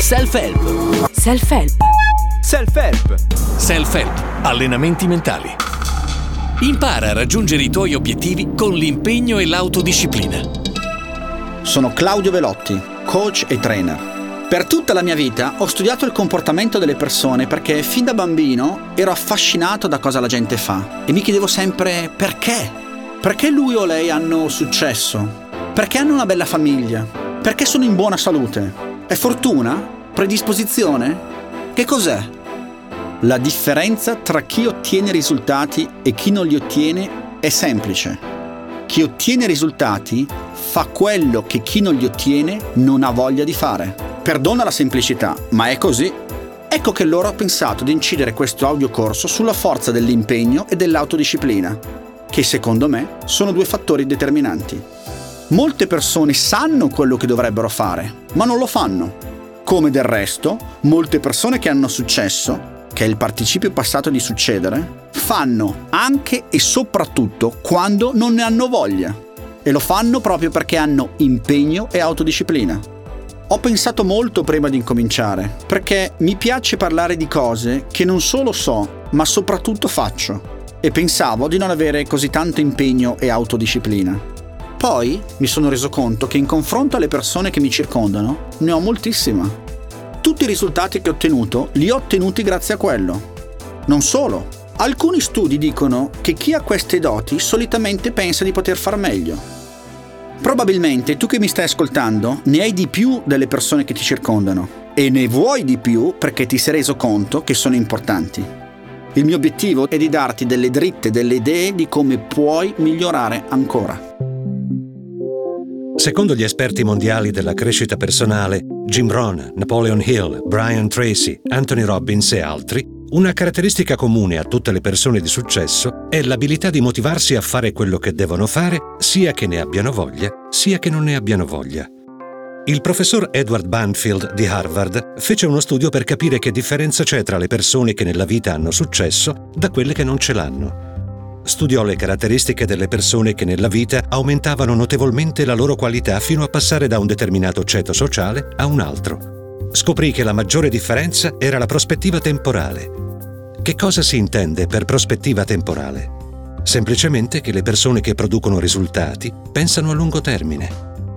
Self-help. Self-help. Self-help. Self-help. Allenamenti mentali. Impara a raggiungere i tuoi obiettivi con l'impegno e l'autodisciplina. Sono Claudio Velotti, coach e trainer. Per tutta la mia vita ho studiato il comportamento delle persone perché fin da bambino ero affascinato da cosa la gente fa e mi chiedevo sempre perché? Perché lui o lei hanno successo? Perché hanno una bella famiglia? Perché sono in buona salute? È fortuna? Predisposizione? Che cos'è? La differenza tra chi ottiene risultati e chi non li ottiene è semplice. Chi ottiene risultati fa quello che chi non li ottiene non ha voglia di fare. Perdona la semplicità, ma è così. Ecco che loro ho pensato di incidere questo audiocorso sulla forza dell'impegno e dell'autodisciplina, che secondo me sono due fattori determinanti. Molte persone sanno quello che dovrebbero fare, ma non lo fanno. Come del resto, molte persone che hanno successo, che è il participio passato di succedere, fanno anche e soprattutto quando non ne hanno voglia. E lo fanno proprio perché hanno impegno e autodisciplina. Ho pensato molto prima di incominciare, perché mi piace parlare di cose che non solo so, ma soprattutto faccio. E pensavo di non avere così tanto impegno e autodisciplina. Poi mi sono reso conto che in confronto alle persone che mi circondano ne ho moltissima. Tutti i risultati che ho ottenuto li ho ottenuti grazie a quello. Non solo. Alcuni studi dicono che chi ha queste doti solitamente pensa di poter far meglio. Probabilmente tu che mi stai ascoltando ne hai di più delle persone che ti circondano e ne vuoi di più perché ti sei reso conto che sono importanti. Il mio obiettivo è di darti delle dritte, delle idee di come puoi migliorare ancora. Secondo gli esperti mondiali della crescita personale, Jim Rohn, Napoleon Hill, Brian Tracy, Anthony Robbins e altri, una caratteristica comune a tutte le persone di successo è l'abilità di motivarsi a fare quello che devono fare, sia che ne abbiano voglia, sia che non ne abbiano voglia. Il professor Edward Banfield di Harvard fece uno studio per capire che differenza c'è tra le persone che nella vita hanno successo da quelle che non ce l'hanno studiò le caratteristiche delle persone che nella vita aumentavano notevolmente la loro qualità fino a passare da un determinato ceto sociale a un altro. Scoprì che la maggiore differenza era la prospettiva temporale. Che cosa si intende per prospettiva temporale? Semplicemente che le persone che producono risultati pensano a lungo termine.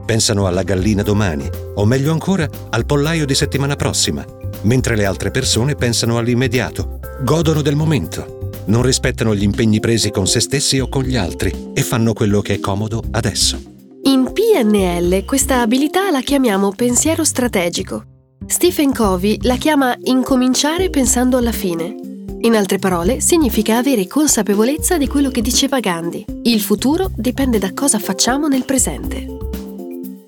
Pensano alla gallina domani, o meglio ancora, al pollaio di settimana prossima, mentre le altre persone pensano all'immediato, godono del momento non rispettano gli impegni presi con se stessi o con gli altri e fanno quello che è comodo adesso. In PNL questa abilità la chiamiamo pensiero strategico. Stephen Covey la chiama incominciare pensando alla fine. In altre parole, significa avere consapevolezza di quello che diceva Gandhi. Il futuro dipende da cosa facciamo nel presente.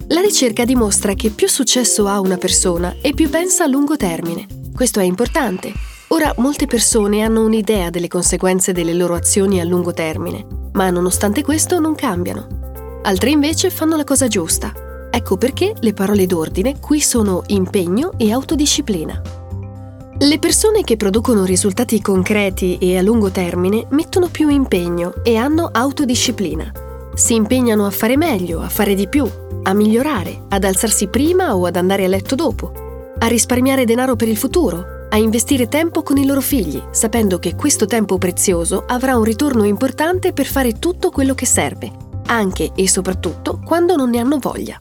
La ricerca dimostra che più successo ha una persona e più pensa a lungo termine. Questo è importante Ora molte persone hanno un'idea delle conseguenze delle loro azioni a lungo termine, ma nonostante questo non cambiano. Altri invece fanno la cosa giusta. Ecco perché le parole d'ordine qui sono impegno e autodisciplina. Le persone che producono risultati concreti e a lungo termine mettono più impegno e hanno autodisciplina. Si impegnano a fare meglio, a fare di più, a migliorare, ad alzarsi prima o ad andare a letto dopo, a risparmiare denaro per il futuro, a investire tempo con i loro figli, sapendo che questo tempo prezioso avrà un ritorno importante per fare tutto quello che serve, anche e soprattutto quando non ne hanno voglia.